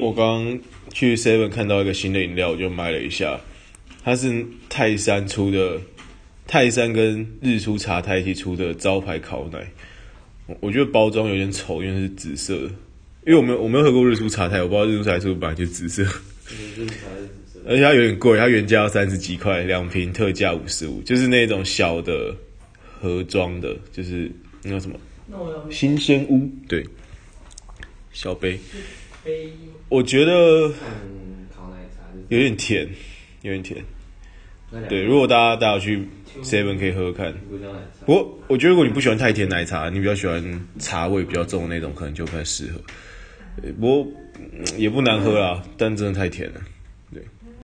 我刚去 Seven 看到一个新的饮料，我就买了一下。它是泰山出的，泰山跟日出茶太一起出的招牌烤奶。我觉得包装有点丑，因为是紫色的。因为我没有我没有喝过日出茶太，我不知道日出茶太是不是本来就紫色。而且它有点贵，它原价要三十几块，两瓶特价五十五，就是那种小的盒装的，就是那叫什么？新鲜屋对，小杯。我觉得有点甜，有点甜。对，如果大家大家去 Seven 可以喝喝看。不过我觉得如果你不喜欢太甜奶茶，你比较喜欢茶味比较重的那种，可能就不太适合。不过也不难喝啦，但真的太甜了。